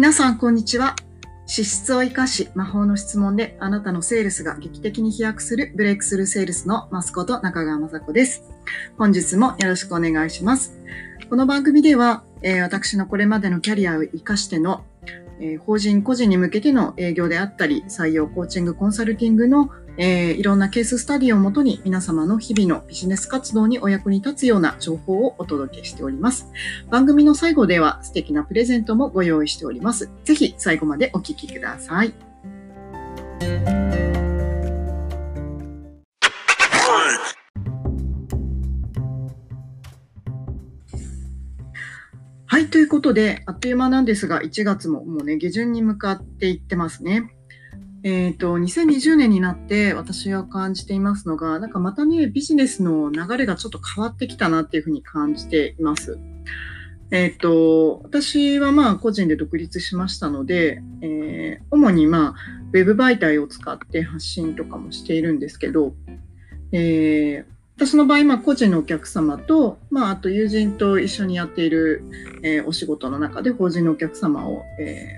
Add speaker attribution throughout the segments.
Speaker 1: 皆さん、こんにちは。資質を生かし、魔法の質問であなたのセールスが劇的に飛躍するブレイクスルーセールスのマスコと中川雅子です。本日もよろしくお願いします。この番組では、えー、私のこれまでのキャリアを生かしてのえー、法人個人に向けての営業であったり、採用コーチング、コンサルティングの、えー、いろんなケーススタディをもとに皆様の日々のビジネス活動にお役に立つような情報をお届けしております。番組の最後では素敵なプレゼントもご用意しております。ぜひ最後までお聞きください。はい、ということで、あっという間なんですが、1月ももうね、下旬に向かっていってますね。えっ、ー、と、2020年になって私は感じていますのが、なんかまたね、ビジネスの流れがちょっと変わってきたなっていうふうに感じています。えっ、ー、と、私はまあ個人で独立しましたので、えー、主にまあ、ウェブ媒体を使って発信とかもしているんですけど、えー、私の場合、まあ、個人のお客様と、まあ、あと友人と一緒にやっている、えー、お仕事の中で法人のお客様を、え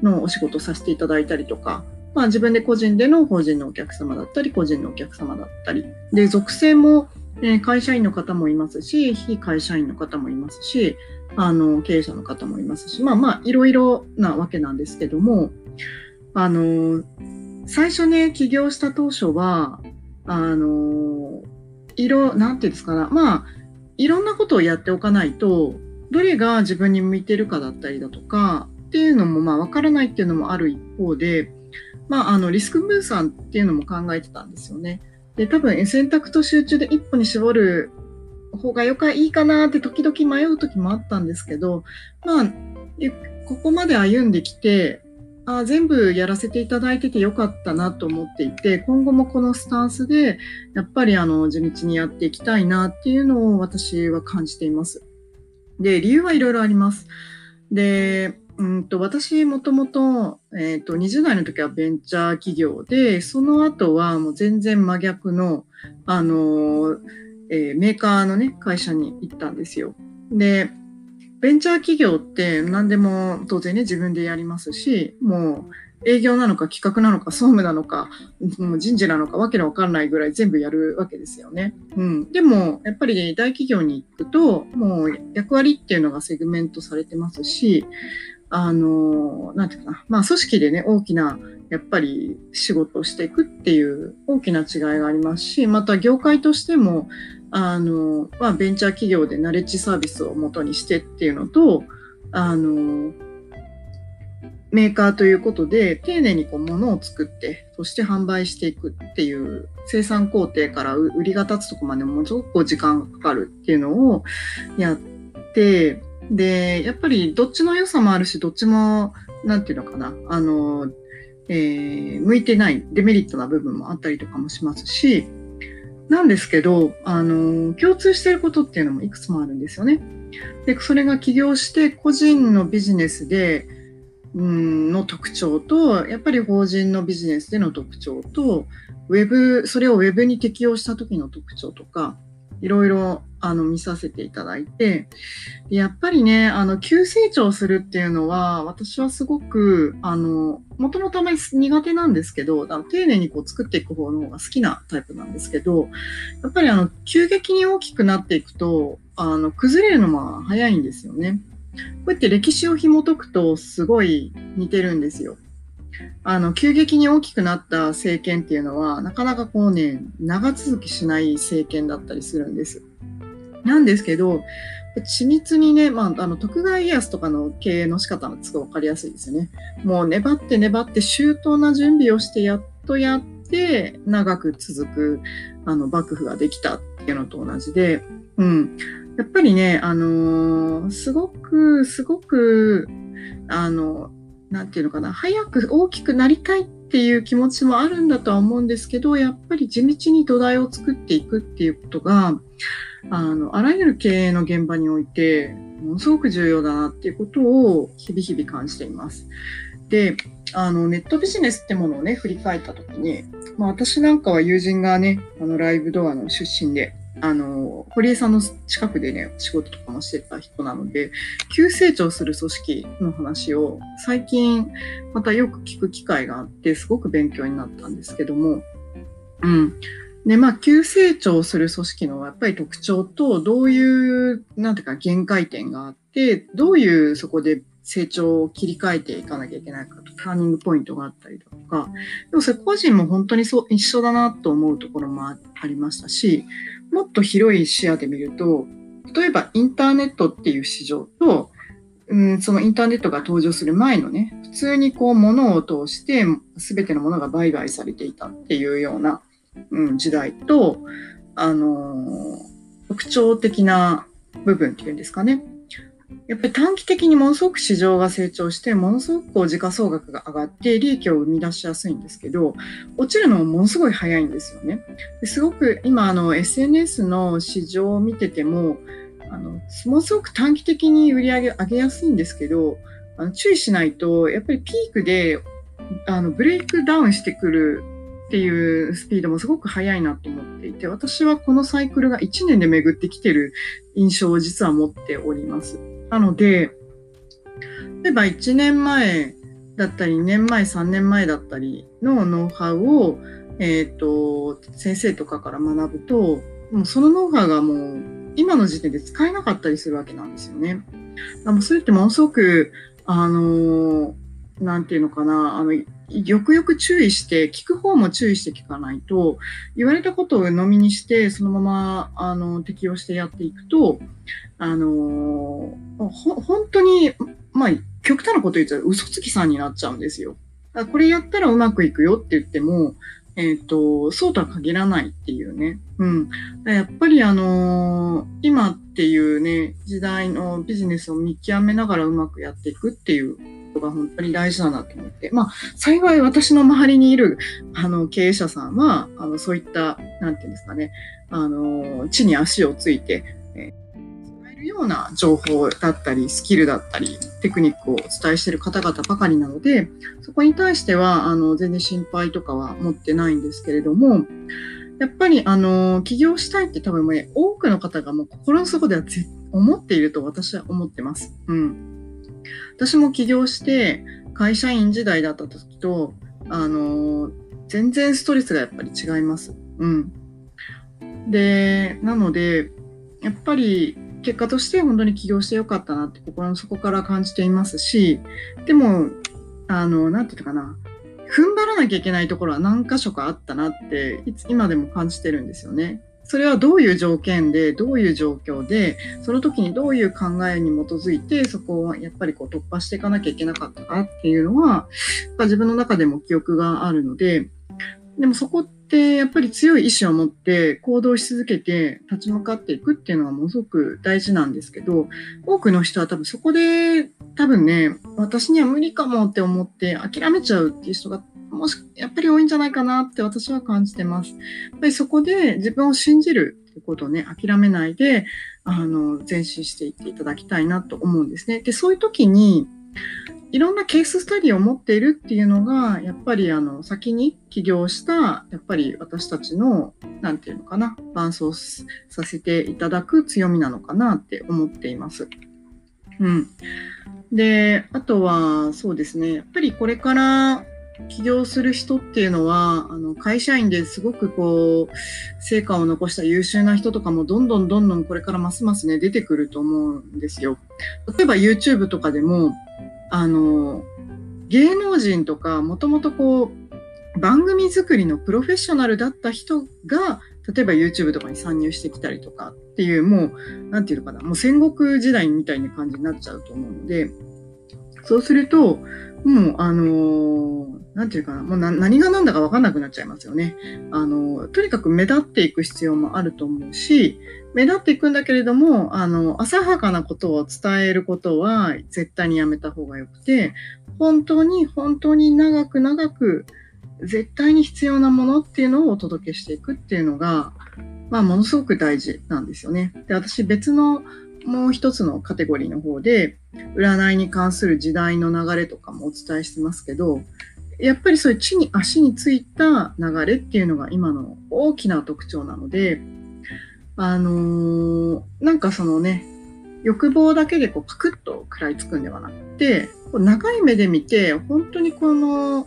Speaker 1: ー、のお仕事させていただいたりとか、まあ、自分で個人での法人のお客様だったり、個人のお客様だったり、で、属性も、えー、会社員の方もいますし、非会社員の方もいますし、あの、経営者の方もいますし、まあまあ、いろいろなわけなんですけども、あの、最初ね、起業した当初は、あの、いろ、なんていうんですかな、まあ、いろんなことをやっておかないと、どれが自分に向いてるかだったりだとか、っていうのも、まあ、わからないっていうのもある一方で、まあ、あの、リスク分散っていうのも考えてたんですよね。で、多分、選択と集中で一歩に絞る方がよかいいかなって時々迷う時もあったんですけど、まあ、ここまで歩んできて、あ全部やらせていただいててよかったなと思っていて、今後もこのスタンスで、やっぱりあの、地道にやっていきたいなっていうのを私は感じています。で、理由はいろいろあります。で、うんと私もともと、えっ、ー、と、20代の時はベンチャー企業で、その後はもう全然真逆の、あの、えー、メーカーのね、会社に行ったんですよ。で、ベンチャー企業って何でも当然ね、自分でやりますし、もう営業なのか企画なのか総務なのか、もう人事なのかわけのわかんないぐらい全部やるわけですよね。うん。でも、やっぱり大企業に行くと、もう役割っていうのがセグメントされてますし、あの、なんていうかな、まあ組織でね、大きなやっぱり仕事をしていくっていう大きな違いがありますし、また業界としても、あの、まあ、ベンチャー企業でナレッジサービスを元にしてっていうのと、あの、メーカーということで、丁寧にこう物を作って、そして販売していくっていう生産工程から売りが立つとこまでもすごく時間がかかるっていうのをやって、で、やっぱりどっちの良さもあるし、どっちも、なんていうのかな、あの、えー、向いてないデメリットな部分もあったりとかもしますし、なんですけど、あの、共通していることっていうのもいくつもあるんですよね。で、それが起業して個人のビジネスで、うんの特徴と、やっぱり法人のビジネスでの特徴と、ウェブ、それをウェブに適用した時の特徴とか、いろいろあの見させていただいて、やっぱりね、あの急成長するっていうのは、私はすごく、あの、もともとあまり苦手なんですけど、あの丁寧にこう作っていく方の方が好きなタイプなんですけど、やっぱりあの急激に大きくなっていくと、あの崩れるのも早いんですよね。こうやって歴史を紐解くとすごい似てるんですよ。あの、急激に大きくなった政権っていうのは、なかなかこうね、長続きしない政権だったりするんです。なんですけど、緻密にね、まあ、あの、徳川家康とかの経営の仕方がすごいわかりやすいですよね。もう粘って粘って周到な準備をしてやっとやって、長く続く、あの、幕府ができたっていうのと同じで、うん。やっぱりね、あのー、すごく、すごく、あの、なんていうのかな、早く大きくなりたいっていう気持ちもあるんだとは思うんですけど、やっぱり地道に土台を作っていくっていうことが、あの、あらゆる経営の現場において、ものすごく重要だなっていうことを日々日々感じています。で、あの、ネットビジネスってものをね、振り返ったときに、まあ私なんかは友人がね、あの、ライブドアの出身で、あの、堀江さんの近くでね、仕事とかもしてた人なので、急成長する組織の話を最近またよく聞く機会があって、すごく勉強になったんですけども、うん。で、まあ、急成長する組織のやっぱり特徴と、どういう、なんていうか、限界点があって、どういうそこで成長を切り替えていかなきゃいけないかと、ターニングポイントがあったりだとか、でもそれ個人も本当にそう一緒だなと思うところもありましたし、もっと広い視野で見ると、例えばインターネットっていう市場と、うん、そのインターネットが登場する前のね、普通にこう物を通して全てのものが売買されていたっていうような、うん、時代と、あの、特徴的な部分っていうんですかね。やっぱり短期的にものすごく市場が成長して、ものすごくこう時価総額が上がって利益を生み出しやすいんですけど、落ちるのもものすごい早いんですよね。ですごく今あの SNS の市場を見てても、あのものすごく短期的に売り上げ上げやすいんですけど、あの注意しないと、やっぱりピークであのブレイクダウンしてくるっていうスピードもすごく速いなと思っていて、私はこのサイクルが1年で巡ってきてる印象を実は持っております。なので、例えば1年前だったり、2年前、3年前だったりのノウハウを、えっ、ー、と、先生とかから学ぶと、もうそのノウハウがもう今の時点で使えなかったりするわけなんですよね。あのそれってものすごく、あのなんていうのかな、あの、よくよく注意して、聞く方も注意して聞かないと、言われたことを鵜呑みにして、そのまま、あの、適用してやっていくと、あの、ほ、本当に、まあ、極端なこと言っちゃう嘘つきさんになっちゃうんですよ。これやったらうまくいくよって言っても、えっ、ー、と、そうとは限らないっていうね。うん。やっぱりあのー、今っていうね、時代のビジネスを見極めながらうまくやっていくっていうことが本当に大事だなと思って。まあ、幸い私の周りにいる、あの、経営者さんは、あの、そういった、なんていうんですかね、あの、地に足をついて、えー、るような情報だったり、スキルだったり、テクニックをお伝えしている方々ばかりなので、そこに対しては、あの、全然心配とかは持ってないんですけれども、やっぱり、あの、起業したいって多分ね、多くの方がもう心の底では思っていると私は思ってます。うん。私も起業して会社員時代だった時と、あの、全然ストレスがやっぱり違います。うん。で、なので、やっぱり結果として本当に起業してよかったなって心の底から感じていますし、でも、あの、なんていうのかな、踏ん張らなきゃいけないところは何箇所かあったなって、いつ今でも感じてるんですよね。それはどういう条件で、どういう状況で、その時にどういう考えに基づいて、そこをやっぱりこう突破していかなきゃいけなかったかっていうのは、自分の中でも記憶があるので、でもそこってやっぱり強い意志を持って行動し続けて立ち向かっていくっていうのはものすごく大事なんですけど、多くの人は多分そこで多分ね、私には無理かもって思って諦めちゃうっていう人がもし、やっぱり多いんじゃないかなって私は感じてます。やっぱりそこで自分を信じるってことをね、諦めないで、あの、前進していっていただきたいなと思うんですね。で、そういう時に、いろんなケーススタディを持っているっていうのが、やっぱりあの、先に起業した、やっぱり私たちの、なんていうのかな、伴走させていただく強みなのかなって思っています。うん。で、あとは、そうですね、やっぱりこれから起業する人っていうのは、あの、会社員ですごくこう、成果を残した優秀な人とかもどんどんどんどんこれからますますね、出てくると思うんですよ。例えば YouTube とかでも、あの、芸能人とか、もともとこう、番組作りのプロフェッショナルだった人が、例えば YouTube とかに参入してきたりとかっていう、もう、なんていうのかな、もう戦国時代みたいな感じになっちゃうと思うので、そうすると、もう、あのー、なんていうかな、もう何が何だか分かんなくなっちゃいますよね。あの、とにかく目立っていく必要もあると思うし、目立っていくんだけれども、あの、浅はかなことを伝えることは絶対にやめた方がよくて、本当に本当に長く長く絶対に必要なものっていうのをお届けしていくっていうのが、まあ、ものすごく大事なんですよね。で、私別のもう一つのカテゴリーの方で、占いに関する時代の流れとかもお伝えしてますけど、やっぱりそういう地に足についた流れっていうのが今の大きな特徴なので、あのー、なんかそのね、欲望だけでこうパクッと食らいつくんではなくて、長い目で見て、本当にこの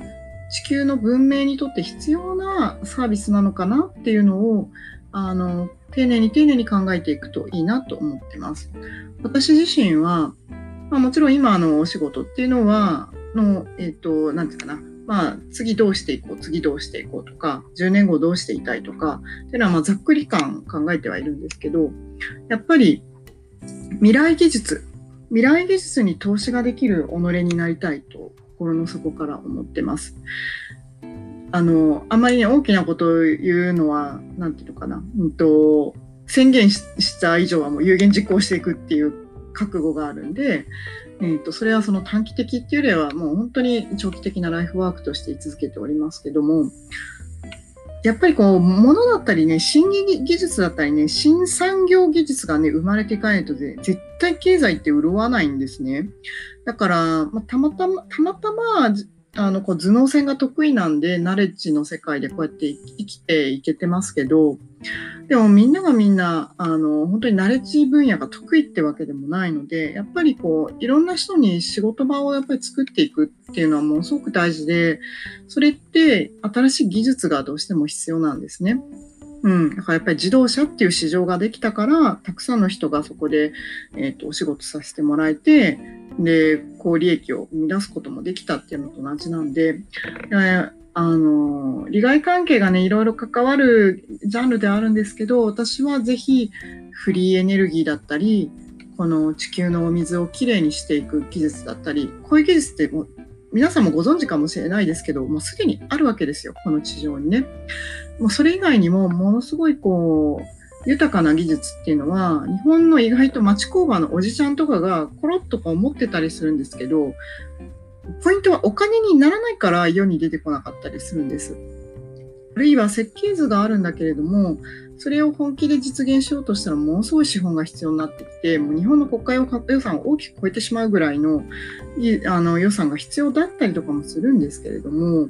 Speaker 1: 地球の文明にとって必要なサービスなのかなっていうのを、あの、丁寧に丁寧に考えていくといいなと思ってます。私自身は、まあ、もちろん今のお仕事っていうのは、の、えっ、と、なんていうかな、まあ、次どうしていこう、次どうしていこうとか、10年後どうしていたいとか、っていうのは、まあ、ざっくり感考えてはいるんですけど、やっぱり、未来技術、未来技術に投資ができる己になりたいと、心の底から思ってます。あの、あまりね、大きなことを言うのは、なんていうのかな、うんと、宣言した以上はもう有言実行していくっていう覚悟があるんで、えーと、それはその短期的っていうよりはもう本当に長期的なライフワークとして居続けておりますけどもやっぱりこう物だったりね新技術だったりね新産業技術がね生まれていかないと絶対経済って潤わないんですね。だから、まあ、たまたまたまたまあのこう頭脳戦が得意なんでナレッジの世界でこうやって生きていけてますけどでもみんながみんなあの本当にナレッジ分野が得意ってわけでもないのでやっぱりこういろんな人に仕事場をやっぱり作っていくっていうのはものすごく大事でそれって新しい技術がどうしても必要なんですね。うん、だからやっぱり自動車っていう市場ができたからたくさんの人がそこで、えーと、お仕事させてもらえてで高利益を生み出すこともできたっていうのと同じなんであの利害関係がねいろいろ関わるジャンルではあるんですけど私はぜひフリーエネルギーだったりこの地球のお水をきれいにしていく技術だったりこういう技術ってもう皆さんもご存知かもしれないですけどもうすでにあるわけですよこの地上にね。もうそれ以外にもものすごいこう豊かな技術っていうのは日本の意外と町工場のおじちゃんとかがコロッとか思ってたりするんですけどポイントはお金にならないから世に出てこなかったりするんです。あるいは設計図があるんだけれども、それを本気で実現しようとしたらものすごい資本が必要になってきて、もう日本の国会を予算を大きく超えてしまうぐらいのあの予算が必要だったりとかもするんですけれども、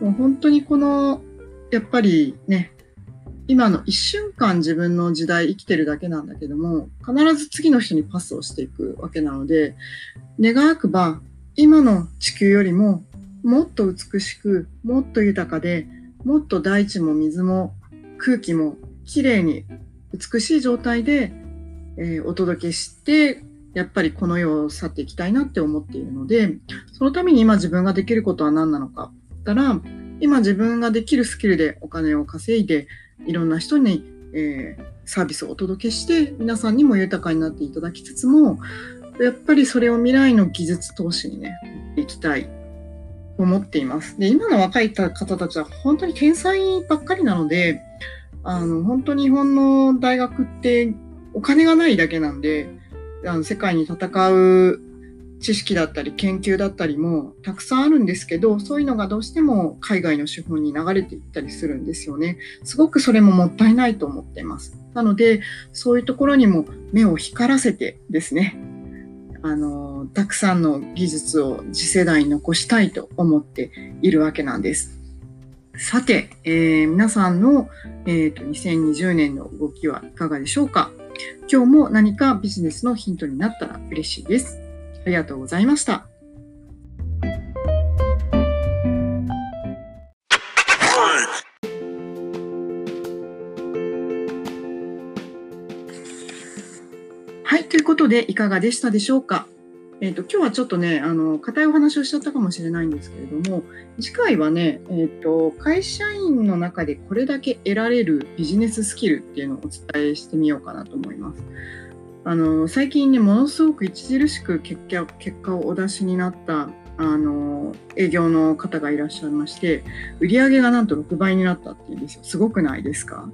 Speaker 1: もう本当にこの、やっぱりね、今の一瞬間自分の時代生きてるだけなんだけども、必ず次の人にパスをしていくわけなので、願わくば今の地球よりももっと美しく、もっと豊かで、もっと大地も水も空気もきれいに美しい状態で、えー、お届けして、やっぱりこの世を去っていきたいなって思っているので、そのために今自分ができることは何なのか。ったら、今自分ができるスキルでお金を稼いで、いろんな人に、えー、サービスをお届けして、皆さんにも豊かになっていただきつつも、やっぱりそれを未来の技術投資にね、いきたいと思っています。で、今の若い方たちは本当に天才ばっかりなので、あの、本当に日本の大学ってお金がないだけなんで、あの世界に戦う知識だったり研究だったりもたくさんあるんですけど、そういうのがどうしても海外の資本に流れていったりするんですよね。すごくそれももったいないと思っています。なので、そういうところにも目を光らせてですね、あの、たくさんの技術を次世代に残したいと思っているわけなんです。さて、えー、皆さんの、えーと、2020年の動きはいかがでしょうか？今日も何かビジネスのヒントになったら嬉しいです。ありがとうございました。はい、ということでいかがでしたでしょうか？えーと、今日はちょっとねあの硬いお話をしちゃったかもしれないんですけれども次回はね、えーと、会社員の中でこれだけ得られるビジネススキルっていうのをお伝えしてみようかなと思います。あの最近ねものすごく著しく結果結果をお出しになったあの営業の方がいらっしゃいまして売り上げがなんと6倍になったっていうんですよ。すごくないですか？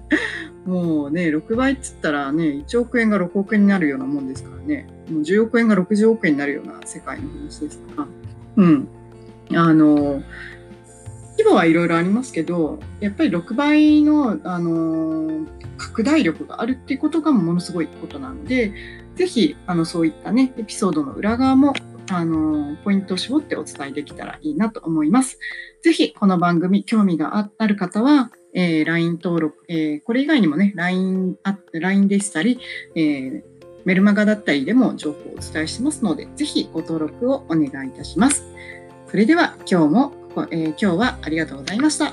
Speaker 1: もうね6倍っつったらね1億円が6億円になるようなもんですからね。もう10億円が60億円になるような世界の話ですから。うん。あの規模はいろいろありますけどやっぱり6倍の、あの拡大力があるっていうことがものすごいことなのでぜひあのそういったねエピソードの裏側もあの、ポイントを絞ってお伝えできたらいいなと思います。ぜひ、この番組、興味がある方は、えー、LINE 登録、えー、これ以外にもね、LINE、LINE でしたり、えー、メルマガだったりでも情報をお伝えしますので、ぜひご登録をお願いいたします。それでは今日も、えー、今日はありがとうございました。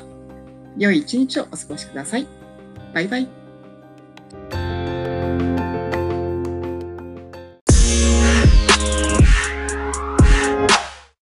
Speaker 1: 良い一日をお過ごしください。バイバイ。